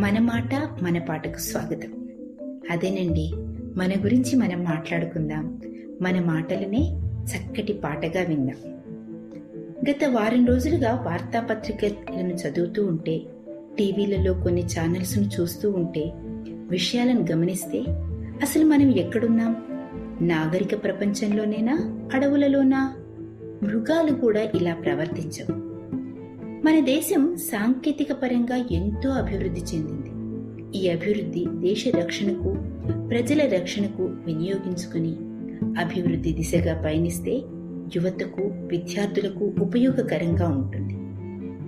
మన మాట మన పాటకు స్వాగతం. అదేనండి మన గురించి మనం మాట్లాడుకుందాం. మన మాటలనే చక్కటి పాటగా విందాం. గత వారం రోజులుగా వార్తాపత్రికలను చదువుతూ ఉంటే టీవీలలో కొన్ని ఛానల్స్ను చూస్తూ ఉంటే విషయాలను గమనిస్తే అసలు మనం ఎక్కడున్నాం? నాగరిక ప్రపంచంలోనేనా? అడవులలోనా? మృగాలు కూడా ఇలా ప్రవర్తించవు. మన దేశం సాంకేతిక పరంగా ఎంతో అభివృద్ధి చెందింది. ఈ అభివృద్ధి దేశ రక్షణకు ప్రజల రక్షణకు వినియోగించుకుని అభివృద్ధి దిశగా పయనిస్తే యువతకు విద్యార్థులకు ఉపయోగకరంగా ఉంటుంది.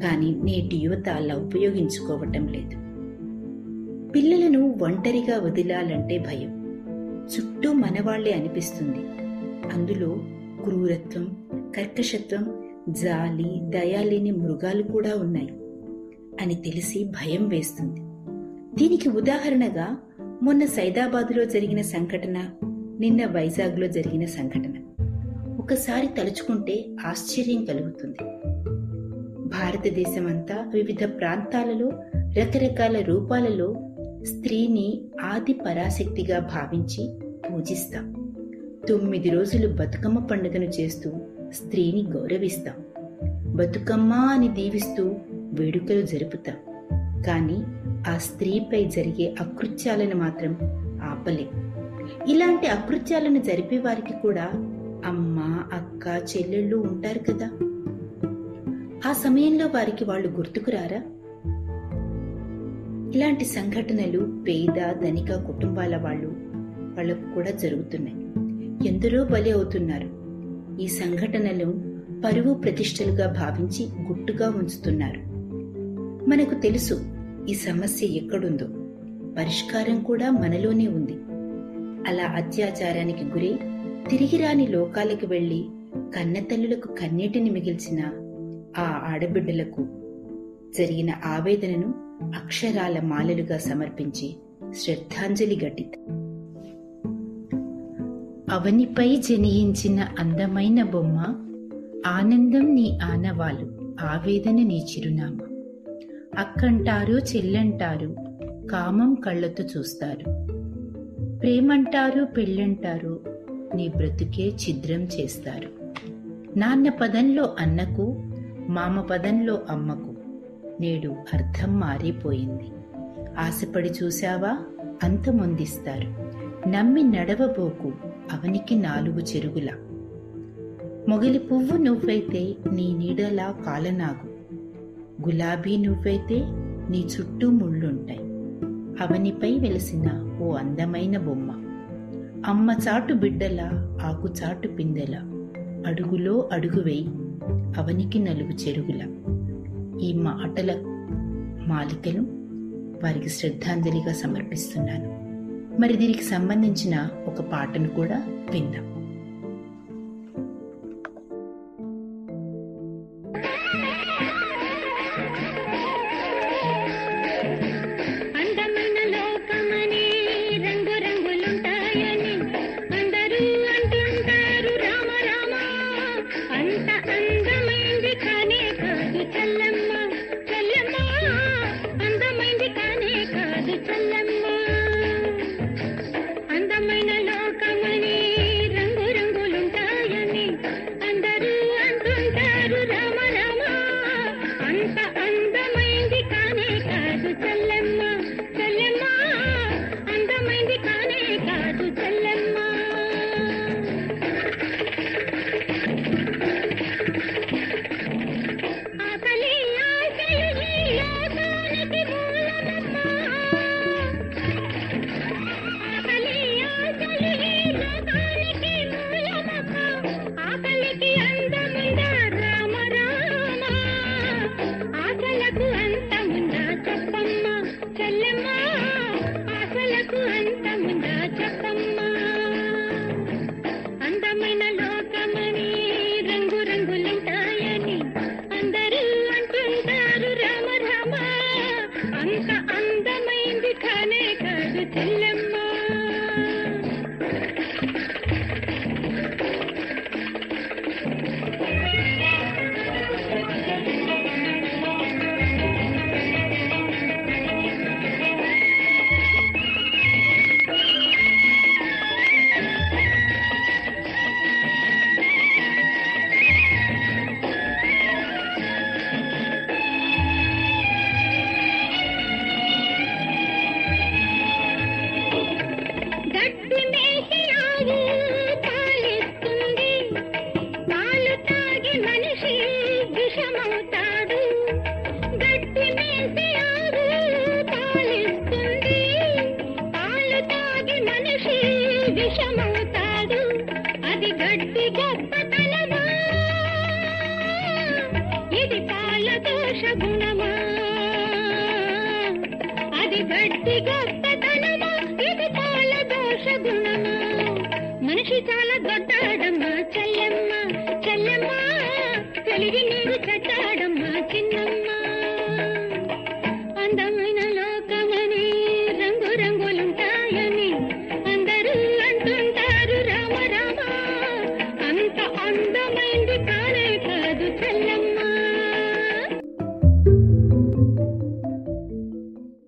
కానీ నేటి యువత అలా ఉపయోగించుకోవటం లేదు. పిల్లలను ఒంటరిగా వదిలాలంటే భయం. చుట్టూ మనవాళ్ళే అనిపిస్తుంది. అందులో క్రూరత్వం కర్కశత్వం జాలి దయాలేని మృగాలు కూడా ఉన్నాయి అని తెలిసి భయం వేస్తుంది. దీనికి ఉదాహరణగా మొన్న సైదాబాదులో జరిగిన సంఘటన నిన్న వైజాగ్లో జరిగిన సంఘటన. ఒకసారి తలుచుకుంటే ఆశ్చర్యం కలుగుతుంది. భారతదేశమంతా వివిధ ప్రాంతాలలో రకరకాల రూపాలలో స్త్రీని ఆది పరాశక్తిగా భావించి పూజిస్తాం. తొమ్మిది రోజులు బతుకమ్మ పండుగను చేస్తూ స్త్రీని గౌరవిస్తాం. బతుకమ్మ అని దీవిస్తూ వేడుకలు జరుపుతాం. కానీ ఆ స్త్రీపై జరిగే అకృత్యాలను మాత్రం ఆపలేం. ఇలాంటి అకృత్యాలను జరిపే వారికి కూడా అమ్మ అక్క చెల్లెళ్ళు ఉంటారు కదా. ఆ సమయంలో వారికి వాళ్ళు గుర్తుకురారా ఇలాంటి సంఘటనలు పేద ధనిక కుటుంబాల వాళ్ళు వాళ్ళకు కూడా జరుగుతున్నాయి. ఎందరో బలి అవుతున్నారు. ఈ సంఘటనలు పరువు ప్రతిష్టలుగా భావించి గుట్టుగా ఉంచుతున్నారు. మనకు తెలుసు ఈ సమస్య ఎక్కడుందో. పరిష్కారం కూడా మనలోనే ఉంది. అలా అత్యాచారానికి గురై తిరిగి రాని లోకాలకు వెళ్ళి కన్నతల్లులకు కన్నీటిని మిగిల్చిన ఆ ఆడబిడ్డలకు జరిగిన ఆవేదనను అక్షరాల మాలలుగా సమర్పించి శ్రద్ధాంజలి ఘటిత. అవనిపై జనియించిన అందమైన బొమ్మ ఆనందం నీ ఆనవాలు ఆవేదన నీ చిరునామా. అక్కంటారు చెల్లంటారు కామం కళ్ళతో చూస్తారు. ప్రేమంటారు పెళ్ళంటారు నీ బ్రతుకే ఛిద్రం చేస్తారు. నాన్న పదంలో అన్నకు మామ పదంలో అమ్మకు నేడు అర్థం మారిపోయింది. ఆశపడి చూశావా? అంతమొందిస్తారు. నమ్మి నడవబోకు. అవనికి నాలుగు చెరుగుల. మొగలి పువ్వు నువ్వైతే నీ నీడలా కాలనాగు. గులాబీ నువ్వైతే నీ చుట్టూ ముళ్ళుంటాయి. అవనిపై వెలిసిన ఓ అందమైన బొమ్మ. అమ్మ చాటు బిడ్డల ఆకు చాటు పిందెల. అడుగులో అడుగు వేయి అవనికి నలుగు చెరుగుల. ఈ మాటల మాలికను వారికి శ్రద్ధాంజలిగా సమర్పిస్తున్నాను. మరి దీనికి సంబంధించిన ఒక పాటను కూడా విందాం. ఇది పాలదోష గుణమా అది గట్టి గొప్పతనమా? ఇది పాలదోష గుణమా మనిషి చాలా దొడ్డ